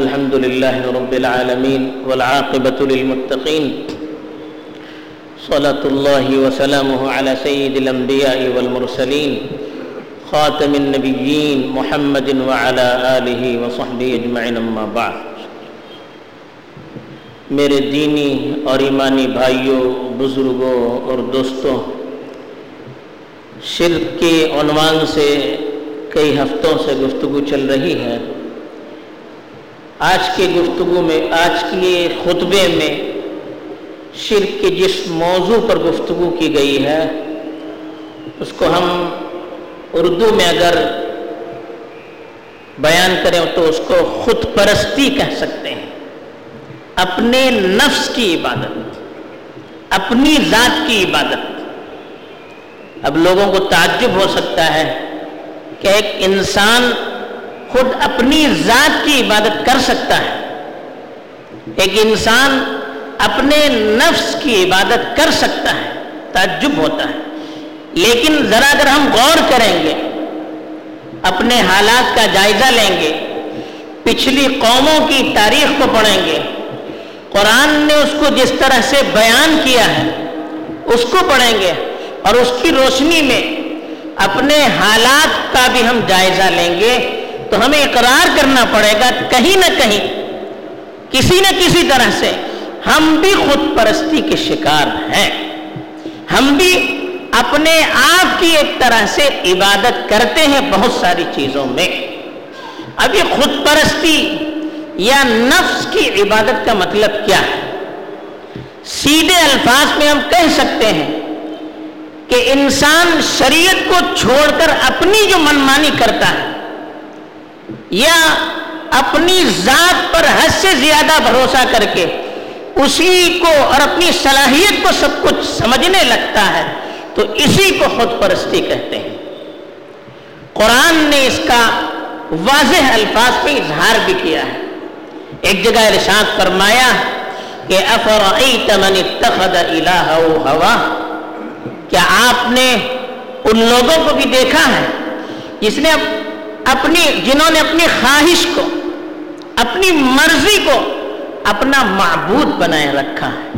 الحمد لله رب العالمين والعاقبة للمتقين. صلاة الله وسلامه على سيد الأنبياء والمرسلين، خاتم النبيين محمد وعلى آله وصحبه أجمعين أما بعد. میرے دینی اور ایمانی بھائیوں بزرگوں اور دوستوں، شرک کے عنوان سے کئی ہفتوں سے گفتگو چل رہی ہے۔ آج کے گفتگو میں، آج کے خطبے میں شرک کے جس موضوع پر گفتگو کی گئی ہے، اس کو ہم اردو میں اگر بیان کریں تو اس کو خود پرستی کہہ سکتے ہیں۔ اپنے نفس کی عبادت، اپنی ذات کی عبادت۔ اب لوگوں کو تعجب ہو سکتا ہے کہ ایک انسان خود اپنی ذات کی عبادت کر سکتا ہے۔ ایک انسان اپنے نفس کی عبادت کر سکتا ہے، تعجب ہوتا ہے۔ لیکن ذرا اگر ہم غور کریں گے، اپنے حالات کا جائزہ لیں گے، پچھلی قوموں کی تاریخ کو پڑھیں گے، قرآن نے اس کو جس طرح سے بیان کیا ہے، اس کو پڑھیں گے اور اس کی روشنی میں اپنے حالات کا بھی ہم جائزہ لیں گے۔ تو ہمیں اقرار کرنا پڑے گا کہیں نہ کہیں، کسی نہ کسی طرح سے۔ ہم بھی خود پرستی کے شکار ہیں۔ ہم بھی اپنے آپ کی ایک طرح سے عبادت کرتے ہیں بہت ساری چیزوں میں۔ اب یہ خود پرستی یا نفس کی عبادت کا مطلب کیا ہے؟ سیدھے الفاظ میں ہم کہہ سکتے ہیں کہ انسان شریعت کو چھوڑ کر اپنی جو منمانی کرتا ہے یا اپنی ذات پر حد سے زیادہ بھروسہ کر کے اسی کو اور اپنی صلاحیت کو سب کچھ سمجھنے لگتا ہے، تو اسی کو خود پرستی کہتے ہیں۔ قرآن نے اس کا واضح الفاظ پہ اظہار بھی کیا ہے۔ ایک جگہ ارشاد فرمایا کہ افرعیت من اتخذ الہ ہوا؟ کیا آپ نے ان لوگوں کو بھی دیکھا ہے جس نے اپنی جنہوں نے اپنی خواہش کو، اپنی مرضی کو اپنا معبود بنائے رکھا ہے۔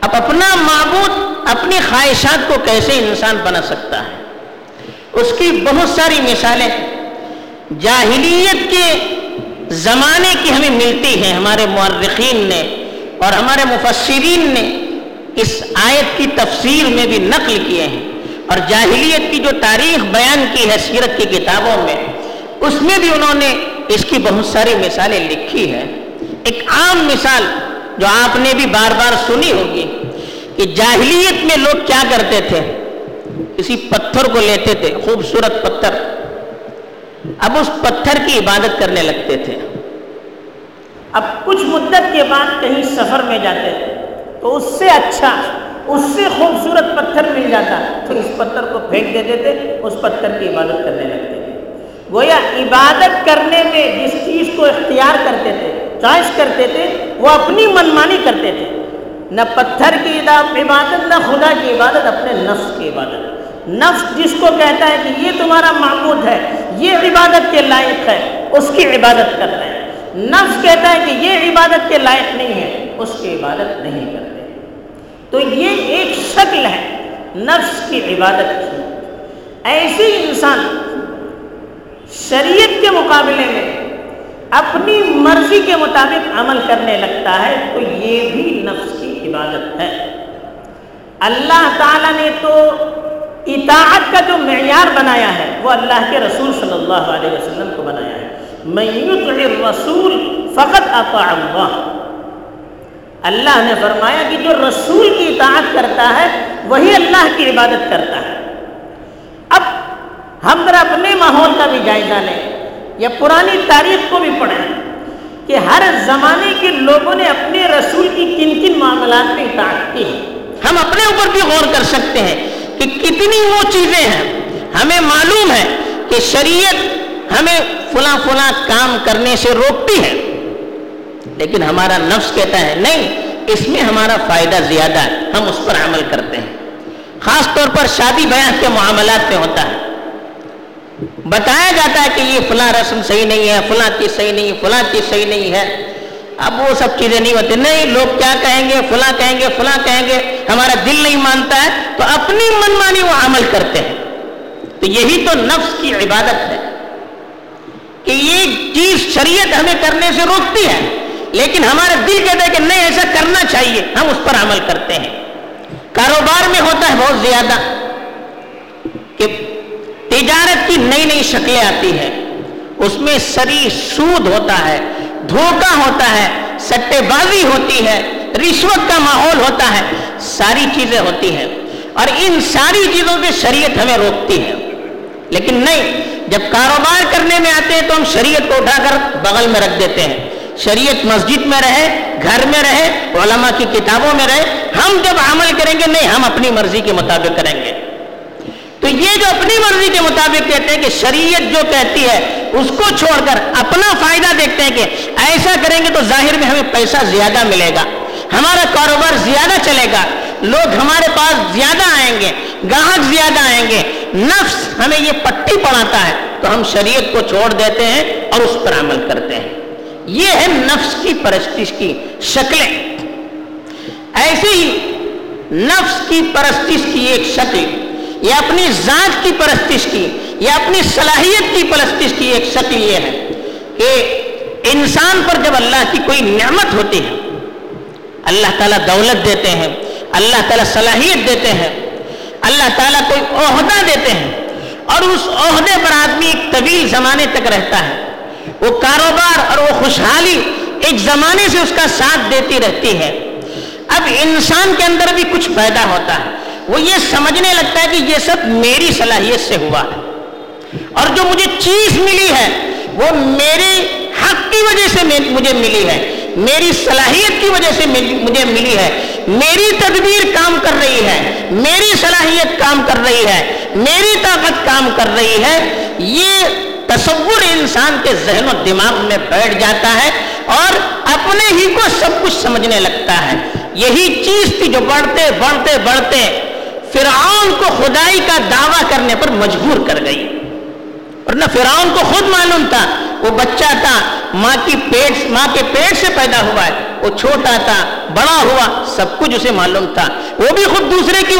اب اپنا معبود اپنی خواہشات کو کیسے انسان بنا سکتا ہے؟ اس کی بہت ساری مثالیں جاہلیت کے زمانے کی ہمیں ملتی ہیں۔ ہمارے مورخین نے اور ہمارے مفسرین نے اس آیت کی تفسیر میں بھی نقل کیے ہیں۔ اور جاہلیت کی جو تاریخ بیان کی ہے سیرت کی کتابوں میں، اس میں بھی انہوں نے اس کی بہت ساری مثالیں لکھی ہے ایک عام مثال جو آپ نے بھی بار بار سنی ہوگی کہ جاہلیت میں لوگ کیا کرتے تھے۔ کسی پتھر کو لیتے تھے، خوبصورت پتھر۔ اب اس پتھر کی عبادت کرنے لگتے تھے۔ اب کچھ مدت کے بعد کہیں سفر میں جاتے تھے، تو اس سے اچھا اس سے خوبصورت پتھر مل جاتا۔ تو اس پتھر کو پھینک دیتے تھے، اس پتھر کی عبادت کرنے لگتے تھے۔ گویا عبادت کرنے میں جس چیز کو اختیار کرتے تھے، چوائس کرتے تھے، وہ اپنی منمانی کرتے تھے۔ نہ پتھر کی عبادت نہ خدا کی عبادت، اپنے نفس کی عبادت۔ نفس جس کو کہتا ہے کہ یہ تمہارا معبود ہے، یہ عبادت کے لائق ہے، اس کی عبادت کر رہے ہیں۔ نفس کہتا ہے کہ یہ عبادت کے لائق نہیں ہے، اس کی عبادت نہیں کرتے تو یہ ایک شکل ہے نفس کی عبادت کی۔ ایسی انسان شریعت کے مقابلے میں اپنی مرضی کے مطابق عمل کرنے لگتا ہے تو یہ بھی نفس کی عبادت ہے۔ اللہ تعالیٰ نے تو اطاعت کا جو معیار بنایا ہے وہ اللہ کے رسول صلی اللہ علیہ وسلم کو بنایا ہے۔ میں رسول فقط اطاع اللہ۔ اللہ نے فرمایا کہ جو رسول کی اطاعت کرتا ہے، وہی اللہ کی عبادت کرتا ہے۔ اب ہم ذرا اپنے ماحول کا بھی جائزہ لیں۔ یا پرانی تاریخ کو بھی پڑھیں کہ ہر زمانے کے لوگوں نے اپنے رسول کی کن کن معاملات میں اطاعت کی ہے۔ ہم اپنے اوپر بھی غور کر سکتے ہیں کہ کتنی وہ چیزیں ہیں۔ ہمیں معلوم ہے کہ شریعت ہمیں فلاں فلاں کام کرنے سے روکتی ہے۔ لیکن ہمارا نفس کہتا ہے، نہیں، اس میں ہمارا فائدہ زیادہ ہے، ہم اس پر عمل کرتے ہیں۔ خاص طور پر شادی بیاہ کے معاملات میں ہوتا ہے۔ بتایا جاتا ہے کہ یہ فلاں رسم صحیح نہیں ہے، فلاں چیز صحیح نہیں ہے فلاں چیز صحیح نہیں ہے۔ اب وہ سب چیزیں نہیں ہوتی۔ نہیں، لوگ کیا کہیں گے؟ فلاں کہیں گے، فلاں کہیں گے۔ ہمارا دل نہیں مانتا ہے، تو اپنی منمانی وہ عمل کرتے ہیں۔ تو یہی تو نفس کی عبادت ہے کہ یہ چیز شریعت ہمیں کرنے سے روکتی ہے۔ لیکن ہمارا دل کہتا ہے کہ نہیں، ایسا کرنا چاہیے۔ ہم اس پر عمل کرتے ہیں۔ کاروبار میں ہوتا ہے بہت زیادہ کہ تجارت کی نئی نئی شکلیں آتی ہیں۔ اس میں سری سود ہوتا ہے، دھوکہ ہوتا ہے، سٹے بازی ہوتی ہے، رشوت کا ماحول ہوتا ہے، ساری چیزیں ہوتی ہیں۔ اور ان ساری چیزوں سے شریعت ہمیں روکتی ہے۔ لیکن نہیں، جب کاروبار کرنے میں آتے ہیں تو ہم شریعت کو اٹھا کر بغل میں رکھ دیتے ہیں۔ شریعت مسجد میں رہے، گھر میں رہے، علماء کی کتابوں میں رہے، ہم جب عمل کریں گے، نہیں، ہم اپنی مرضی کے مطابق کریں گے۔ تو یہ جو اپنی مرضی کے مطابق کہتے ہیں کہ شریعت جو کہتی ہے، اس کو چھوڑ کر اپنا فائدہ دیکھتے ہیں کہ ایسا کریں گے تو ظاہر میں ہمیں پیسہ زیادہ ملے گا، ہمارا کاروبار زیادہ چلے گا، لوگ ہمارے پاس زیادہ آئیں گے، گاہک زیادہ آئیں گے۔ نفس ہمیں یہ پٹی پڑھاتا ہے، تو ہم شریعت کو چھوڑ دیتے ہیں اور اس پر عمل کرتے ہیں۔ یہ ہے نفس کی پرستش کی شکلیں۔ ایسے ہی نفس کی پرستش کی ایک شکل، یا اپنی ذات کی پرستش کی، یا اپنی صلاحیت کی پرستش کی ایک شکل یہ ہے کہ انسان پر جب اللہ کی کوئی نعمت ہوتی ہے، اللہ تعالیٰ دولت دیتے ہیں، اللہ تعالیٰ صلاحیت دیتے ہیں، اللہ تعالیٰ کوئی عہدہ دیتے ہیں اور اس عہدے پر آدمی ایک طویل زمانے تک رہتا ہے۔ وہ کاروبار اور وہ خوشحالی ایک زمانے سے اس کا ساتھ دیتی رہتی ہے۔ اب انسان کے اندر بھی کچھ پیدا ہوتا ہے۔ وہ یہ سمجھنے لگتا ہے کہ یہ سب میری صلاحیت سے ہوا ہے۔ اور جو مجھے چیز ملی ہے، وہ میرے حق کی وجہ سے مجھے ملی ہے۔ میری صلاحیت کی وجہ سے مجھے ملی ہے۔ میری تدبیر کام کر رہی ہے۔ میری صلاحیت کام کر رہی ہے۔ میری طاقت کام کر رہی ہے۔ یہ تصور انسان کے ذہن و دماغ میں بیٹھ جاتا ہے اور اپنے ہی کو سب کچھ سمجھنے لگتا ہے۔ یہی چیز تھی جو بڑھتے بڑھتے بڑھتے فرعون کو خدائی کا دعویٰ کرنے پر مجبور کر گئی۔ اور نہ فرعون کو خود معلوم تھا، وہ بچہ تھا، ماں کی پیٹ، ماں کے پیٹ سے پیدا ہوا ہے، وہ چھوٹا تھا، بڑا ہوا، سب کچھ اسے معلوم تھا۔ وہ بھی خود دوسرے کی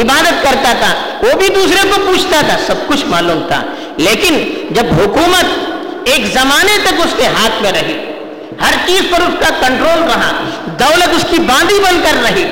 عبادت کرتا تھا، وہ بھی دوسرے کو پوچھتا تھا، سب کچھ معلوم تھا۔ لیکن جب حکومت ایک زمانے تک اس کے ہاتھ میں رہی، ہر چیز پر اس کا کنٹرول رہا، دولت اس کی باندھی بن کر رہی،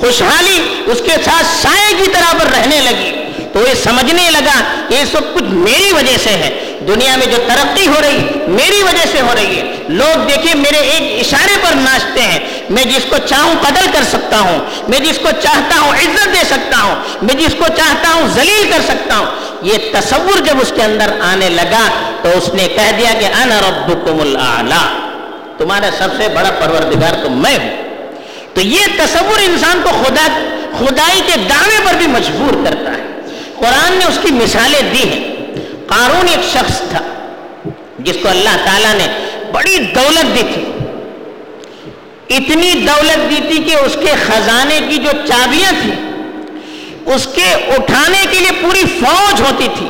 خوشحالی اس کے ساتھ سائے کی طرح پر رہنے لگی، تو یہ سمجھنے لگا کہ یہ سب کچھ میری وجہ سے ہے۔ دنیا میں جو ترقی ہو رہی، میری وجہ سے ہو رہی ہے۔ لوگ دیکھیں میرے ایک اشارے پر ناچتے ہیں۔ میں جس کو چاہوں قتل کر سکتا ہوں، میں جس کو چاہتا ہوں عزت دے سکتا ہوں، میں جس کو چاہتا ہوں ذلیل کر سکتا ہوں۔ یہ تصور جب اس کے اندر آنے لگا تو اس نے کہہ دیا کہ انا ربکم الاعلی، تمہارا سب سے بڑا پروردگار تو میں ہوں۔ تو یہ تصور انسان کو خدا، خدائی کے دعوے پر بھی مجبور کرتا ہے۔ قرآن نے اس کی مثالیں دی ہیں۔ قارون ایک شخص تھا، جس کو اللہ تعالیٰ نے بڑی دولت دی تھی۔ اتنی دولت دی تھی کہ اس کے خزانے کی جو چابیاں تھیں، اس کے اٹھانے کے لیے پوری فوج ہوتی تھی۔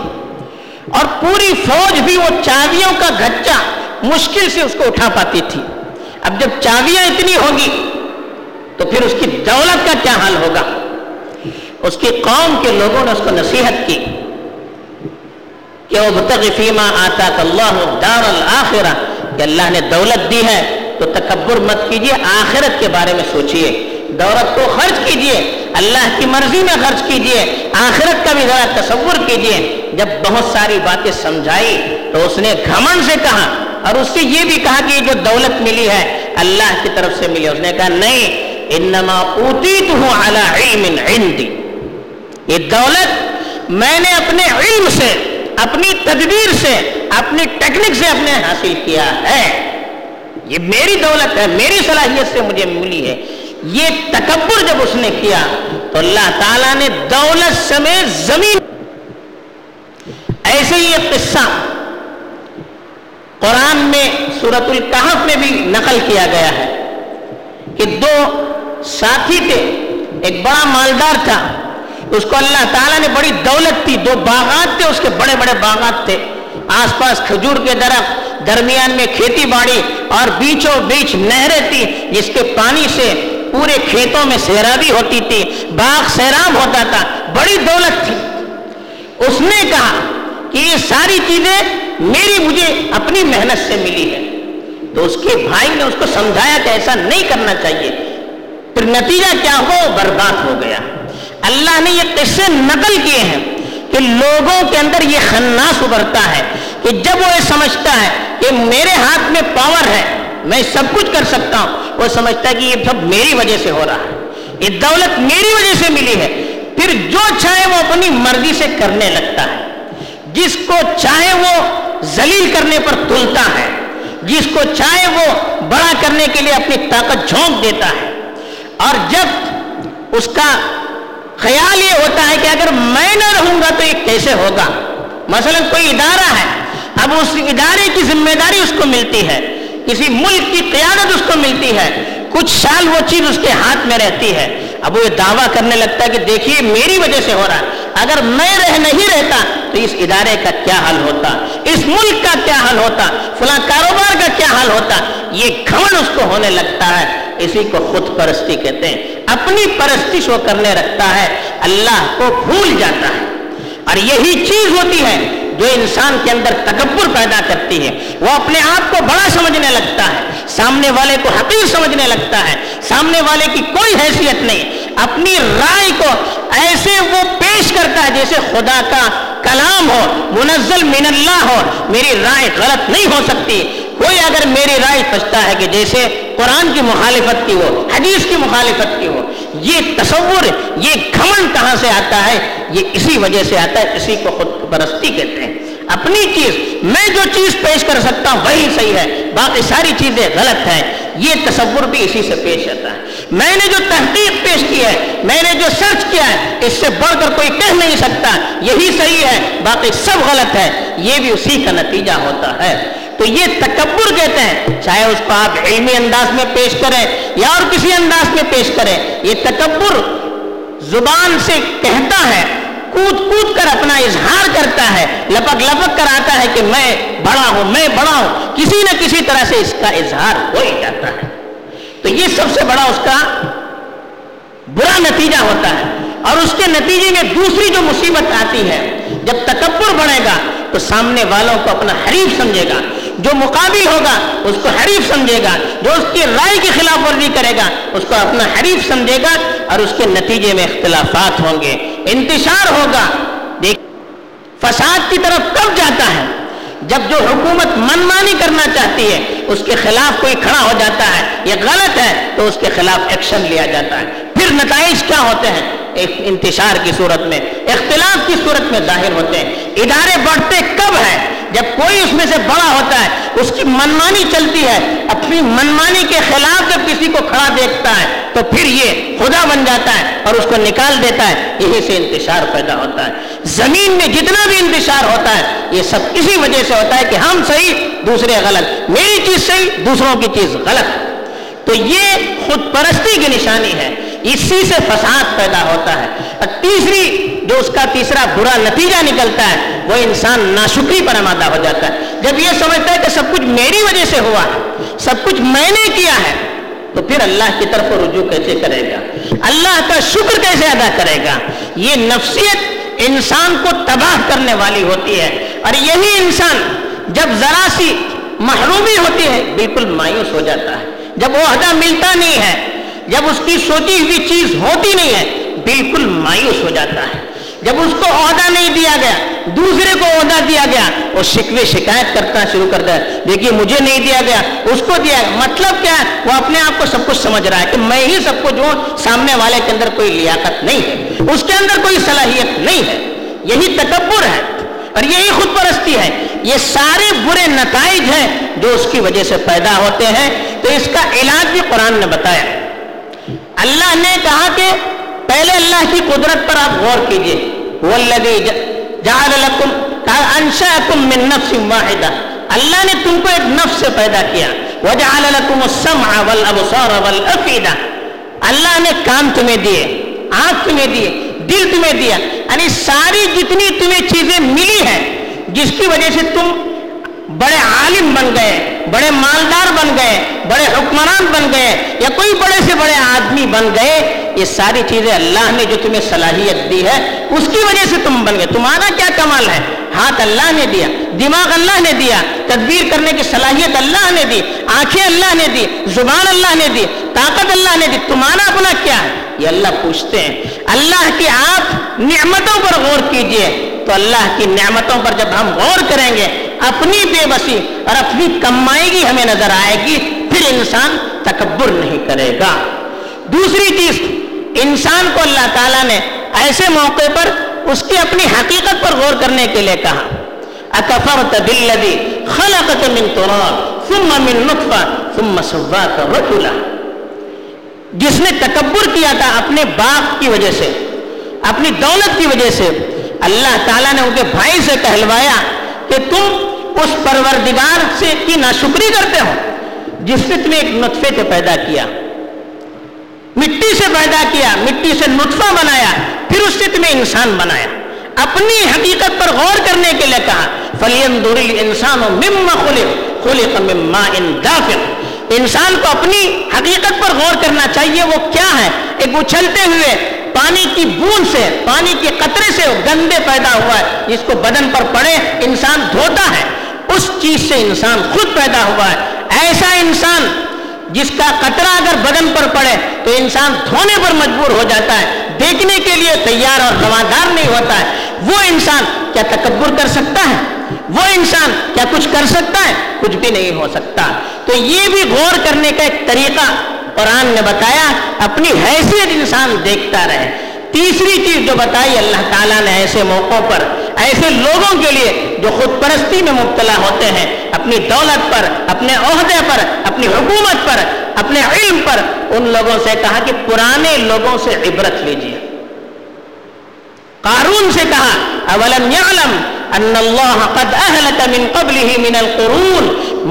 اور پوری فوج بھی وہ چابیوں کا گچا مشکل سے اس کو اٹھا پاتی تھی۔ اب جب چابیاں اتنی ہوگی تو پھر اس کی دولت کا کیا حال ہوگا؟ اس کی قوم کے لوگوں نے اس کو نصیحت کی کہ وہ فیما آتا اللہ دار الآخرہ کہ اللہ نے دولت دی ہے تو تکبر مت کیجیے، آخرت کے بارے میں سوچئے۔ دولت کو خرچ کیجیے، اللہ کی مرضی میں خرچ کیجیے، آخرت کا بھی ذرا تصور کیجیے۔ جب بہت ساری باتیں سمجھائی تو اس نے گھمن سے کہا اور اس سے یہ بھی کہا کہ جو دولت ملی ہے اللہ کی طرف سے ملی اس نے کہا، نہیں، انما اوتیت ہوں علم عندی۔ یہ دولت میں نے اپنے علم سے اپنی تدبیر سے، اپنی ٹیکنک سے اپنے حاصل کیا ہے۔ یہ میری دولت ہے، میری صلاحیت سے مجھے ملی ہے۔ یہ تکبر جب اس نے کیا، تو اللہ تعالیٰ نے دولت سمیت زمین۔ ایسے ہی ایک قصہ قرآن میں سورت القحف میں بھی نقل کیا گیا ہے کہ دو ساتھی تھے۔ ایک بڑا مالدار تھا اس کو اللہ تعالیٰ نے بڑی دولت تھی دو باغات تھے، اس کے بڑے بڑے باغات تھے۔ آس پاس کھجور کے درخت، درمیان میں کھیتی باڑی اور بیچوں بیچ نہریں تھی جس کے پانی سے پورے کھیتوں میں سیرابی ہوتی تھی، باغ سیراب ہوتا تھا، بڑی دولت تھی۔ اس نے کہا کہ یہ ساری چیزیں میری مجھے اپنی محنت سے ملی ہے تو اس کے بھائی نے اس کو سمجھایا کہ ایسا نہیں کرنا چاہیے۔ پھر نتیجہ کیا ہو برباد ہو گیا۔ اللہ نے یہ قصے نقل کیے ہیں کہ لوگوں کے اندر یہ خناس ابھرتا ہے کہ جب وہ یہ سمجھتا ہے کہ میرے ہاتھ میں پاور ہے، میں سب کچھ کر سکتا ہوں، وہ سمجھتا ہے کہ یہ سب میری وجہ سے ہو رہا ہے۔ یہ دولت میری وجہ سے ملی ہے۔ پھر جو چاہے وہ اپنی مرضی سے کرنے لگتا ہے۔ جس کو چاہے وہ ذلیل کرنے پر تلتا ہے۔ جس کو چاہے وہ بڑا کرنے کے لیے اپنی طاقت جھونک دیتا ہے۔ اور جب اس کا خیال یہ ہوتا ہے کہ اگر میں نہ رہوں گا تو یہ کیسے ہوگا؟ مثلا کوئی ادارہ ہے، اب اس ادارے کی ذمہ داری اس کو ملتی ہے، کسی ملک کی قیادت اس کو ملتی ہے، کچھ سال وہ چیز اس کے ہاتھ میں رہتی ہے۔ اب وہ یہ دعویٰ کرنے لگتا ہے کہ دیکھیے میری وجہ سے ہو رہا ہے۔ اگر میں رہ نہیں رہتا تو اس ادارے کا کیا حل ہوتا؟ اس ملک کا کیا حل ہوتا؟ فلاں کاروبار کا کیا حل ہوتا؟ یہ گھمن اس کو ہونے لگتا ہے۔ اسی کو خود پرستی کہتے ہیں۔ اپنی پرستش وہ کرنے رکھتا ہے، اللہ کو بھول جاتا ہے۔ اور یہی چیز ہوتی ہے جو انسان کے اندر تکبر پیدا کرتی ہے۔ وہ اپنے آپ کو بڑا سمجھنے لگتا ہے، سامنے والے کو حقیر سمجھنے لگتا ہے۔ سامنے والے کی کوئی حیثیت نہیں۔ اپنی رائے کو ایسے وہ پیش کرتا ہے جیسے خدا کا کلام ہو، منزل من اللہ ہو۔ میری رائے غلط نہیں ہو سکتی۔ کوئی اگر میری رائے پچتا ہے کہ جیسے قرآن کی مخالفت کی ہو، حدیث کی مخالفت کی ہو یہ تصور، یہ گھمن کہاں سے آتا ہے؟ یہ اسی وجہ سے آتا ہے، اسی کو خود پرستی کہتے ہیں۔ اپنی چیز، میں جو چیز پیش کر سکتا ہوں، وہی صحیح ہے۔ باقی ساری چیزیں غلط ہیں۔ یہ تصور بھی اسی سے پیش آتا ہے۔ میں نے جو تحقیق پیش کی ہے، میں نے جو سرچ کیا ہے، اس سے بڑھ کر کوئی کہہ نہیں سکتا۔ یہی صحیح ہے، باقی سب غلط ہے۔ یہ بھی اسی کا نتیجہ ہوتا ہے۔ تو یہ تکبر کہتے ہیں، چاہے اس کو آپ علمی انداز میں پیش کریں یا اور کسی انداز میں پیش کریں، یہ تکبر زبان سے کہتا ہے، کود کود کر اپنا اظہار کرتا ہے، لپک لپک کر آتا ہے کہ میں بڑا ہوں، میں بڑا ہوں۔ کسی نہ کسی طرح سے اس کا اظہار ہو ہی جاتا ہے۔ تو یہ سب سے بڑا اس کا برا نتیجہ ہوتا ہے۔ اور اس کے نتیجے میں دوسری جو مصیبت آتی ہے، جب تکبر بڑھے گا، تو سامنے والوں کو اپنا حریف سمجھے گا۔ جو مقابل ہوگا اس کو حریف سمجھے گا، جو اس کی رائے کی خلاف ورزی کرے گا، اس کو اپنا حریف سمجھے گا اور اس کے نتیجے میں اختلافات ہوں گے۔ انتشار ہوگا۔ دیکھ، فساد کی طرف کب جاتا ہے؟ جب جو حکومت منمانی کرنا چاہتی ہے، اس کے خلاف کوئی کھڑا ہو جاتا ہے، یہ غلط ہے، تو اس کے خلاف ایکشن لیا جاتا ہے۔ پھر نتائج کیا ہوتے ہیں؟ انتشار کی صورت میں، اختلاف کی صورت میں ظاہر ہوتے ہیں۔ ادارے بڑھتے کب ہیں؟ جب کوئی اس میں سے بڑا ہوتا ہے، اس کی منمانی چلتی ہے، اپنی منمانی کے خلاف جب کسی کو کھڑا دیکھتا ہے، تو پھر یہ خدا بن جاتا ہے اور اس کو نکال دیتا ہے، یہی سے انتشار پیدا ہوتا ہے۔ زمین میں جتنا بھی انتشار ہوتا ہے، یہ سب اسی وجہ سے ہوتا ہے کہ ہم صحیح، دوسرے غلط۔ میری چیز صحیح، دوسروں کی چیز غلط۔ تو یہ خود پرستی کی نشانی ہے۔ اسی سے فساد پیدا ہوتا ہے۔ اور تیسری جو اس کا تیسرا برا نتیجہ نکلتا ہے، وہ انسان ناشکری پر آمادہ ہو جاتا ہے۔ جب یہ سمجھتا ہے کہ سب کچھ میری وجہ سے ہوا ہے سب کچھ میں نے کیا ہے، تو پھر اللہ کی طرف رجوع کیسے کرے گا؟ اللہ کا شکر کیسے ادا کرے گا؟ یہ نفسیت انسان کو تباہ کرنے والی ہوتی ہے۔ اور یہی انسان جب ذرا سی محرومی ہوتی ہے، بالکل مایوس ہو جاتا ہے۔ جب وہ عہدہ ملتا نہیں ہے، جب اس کی سوچی ہوئی چیز ہوتی نہیں ہے، بالکل مایوس ہو جاتا ہے۔ جب اس کو عہدہ نہیں دیا گیا، دوسرے کو عہدہ دیا گیا، وہ شکوے شکایت کرتا شروع کر دیا دیکھیے، مجھے نہیں دیا گیا، اس کو دیا گیا۔ مطلب کیا ہے؟ وہ اپنے آپ کو سب کچھ سمجھ رہا ہے کہ میں ہی سب کچھ ہوں، سامنے والے کے اندر کوئی لیاقت نہیں ہے۔ اس کے اندر کوئی صلاحیت نہیں ہے۔ یہی تکبر ہے اور یہی خود پرستی ہے۔ یہ سارے برے نتائج ہیں جو اس کی وجہ سے پیدا ہوتے ہیں۔ تو اس کا علاج بھی قرآن نے بتایا۔ اللہ نے کہا کہ پہلے اللہ کی قدرت پر آپ غور کیجیے۔ والذی جعل لکم انشاکم من نفس واحدہ اللہ نے تم کو ایک نفس سے پیدا کیا. وجعل لکم السمع والابصار والافئدہ اللہ نے کام تمہیں دیے، آنکھ تمہیں دیے، دل تمہیں دیا. یعنی ساری جتنی تمہیں چیزیں ملی ہیں، جس کی وجہ سے تم بڑے عالم بن گئے، بڑے مالدار بن گئے، بڑے حکمران بن گئے، یا کوئی بڑے سے بڑے آدمی بن گئے، یہ ساری چیزیں اللہ نے جو تمہیں صلاحیت دی ہے، اس کی وجہ سے تم بن گئے۔ تمہارا کیا کمال ہے؟ ہاتھ اللہ نے دیا، دماغ اللہ نے دیا، تدبیر کرنے کی صلاحیت اللہ نے دی، آنکھیں اللہ نے دی، زبان اللہ نے دی، طاقت اللہ نے دی۔ تمہارا اپنا کیا ہے؟ یہ اللہ پوچھتے ہیں۔ اللہ کی آپ نعمتوں پر غور کیجیے۔ تو اللہ کی نعمتوں پر جب ہم غور کریں گے اپنی بے بسی اور اپنی کمائیگی ہمیں نظر آئے گی، پھر انسان تکبر نہیں کرے گا۔ دوسری چیز، انسان کو اللہ تعالیٰ نے ایسے موقع پر اس کی اپنی حقیقت پر غور کرنے کے لیے کہا، اکفرت بالذی خلقت من تراب ثم من نطفہ ثم سواک رجلا. جس نے تکبر کیا تھا اپنے باپ کی وجہ سے، اپنی دولت کی وجہ سے، اللہ تعالیٰ نے ان کے بھائی سے کہلوایا کہ تم اس پروردگار سے کی ناشکری کرتے ہو، جس نے تمہیں ایک نطفے سے پیدا کیا، مٹی سے پیدا کیا، مٹی سے نطفہ بنایا، پھر اس نے تمہیں انسان بنایا۔ اپنی حقیقت پر غور کرنے کے لیے کہا فلیم دور انسان انسان کو اپنی حقیقت پر غور کرنا چاہیے، وہ کیا ہے؟ ایک اچھلتے ہوئے پانی کی بوند سے، پانی کے قطرے سے گندے پیدا ہوا ہے، جس کو بدن پر پڑے انسان دھوتا ہے۔ اس چیز سے انسان خود پیدا ہوا ہے۔ ایسا انسان جس کا قطرہ اگر بدن پر پڑے تو انسان دھونے پر مجبور ہو جاتا ہے، دیکھنے کے لیے تیار اور روادار نہیں ہوتا ہے۔ وہ انسان کیا تکبر کر سکتا ہے؟ وہ انسان کیا کچھ کر سکتا ہے؟ کچھ بھی نہیں ہو سکتا۔ تو یہ بھی غور کرنے کا ایک طریقہ قرآن نے بتایا، اپنی حیثیت انسان دیکھتا رہے۔ تیسری چیز جو بتائی اللہ تعالیٰ نے ایسے موقعوں پر، ایسے لوگوں کے لیے جو خود پرستی میں مبتلا ہوتے ہیں، اپنی دولت پر، اپنے عہدے پر، اپنی حکومت پر، اپنے علم پر، ان لوگوں سے کہا کہ پرانے لوگوں سے عبرت لیجیے قارون سے کہا، اولم يعلم ان اللہ قد اہلک من قبله من القرون،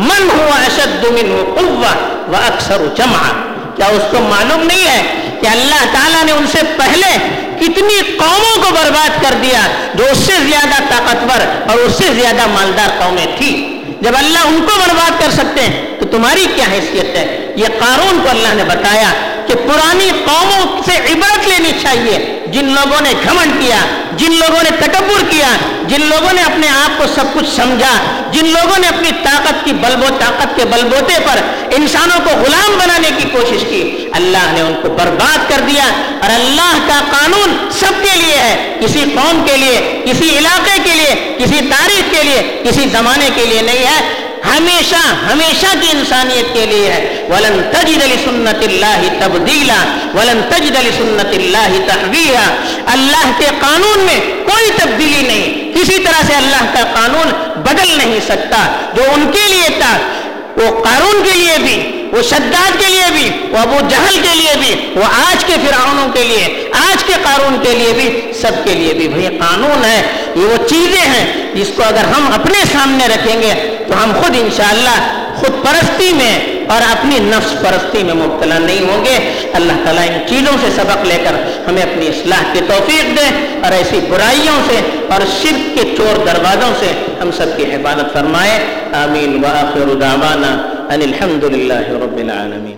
من هو اشد منه قوة واکثر جمعا۔ کیا اس کو معلوم نہیں ہے کہ اللہ تعالیٰ نے ان سے پہلے کتنی قوموں کو برباد کر دیا جو اس سے زیادہ طاقتور اور اس سے زیادہ مالدار قومیں تھی جب اللہ ان کو برباد کر سکتے ہیں، تو تمہاری کیا حیثیت ہے؟ یہ قارون کو اللہ نے بتایا کہ پرانی قوموں سے عبرت لینی چاہیے۔ جن لوگوں نے گھمنڈ کیا، جن لوگوں نے تکبر کیا، جن لوگوں نے اپنے آپ کو سب کچھ سمجھا، جن لوگوں نے اپنی طاقت کی بلبو، طاقت کے بلبوتے پر انسانوں کو غلام بنانے کی کوشش کی۔ اللہ نے ان کو برباد کر دیا اور اللہ کا قانون سب کے لیے ہے، کسی قوم کے لیے، کسی علاقے کے لیے، کسی تاریخ کے لیے، کسی زمانے کے لیے نہیں ہے۔ ہمیشہ ہمیشہ کی انسانیت کے لیے ہے۔ ولن تجد لسنت اللہ تبدیلا ولن تجد لسنت اللہ تحویلا اللہ کے قانون میں کوئی تبدیلی نہیں۔ کسی طرح سے اللہ کا قانون بدل نہیں سکتا۔ جو ان کے لیے تھا، وہ قارون کے لیے بھی، وہ شداد کے لیے بھی، وہ ابو جہل کے لیے بھی، وہ آج کے فرعونوں کے لیے، آج کے قارون کے لیے بھی، سب کے لیے بھی۔ بھئی قانون ہے۔ یہ وہ چیزیں ہیں جس کو اگر ہم اپنے سامنے رکھیں گے تو ہم خود انشاءاللہ خود پرستی میں اور اپنی نفس پرستی میں مبتلا نہیں ہوں گے۔ اللہ تعالیٰ ان چیزوں سے سبق لے کر ہمیں اپنی اصلاح کی توفیق دے اور ایسی برائیوں سے اور شرک کے چور دروازوں سے ہم سب کی حفاظت فرمائے۔ آمین۔ وآخر دعوانا ان الحمد للہ رب العالمین۔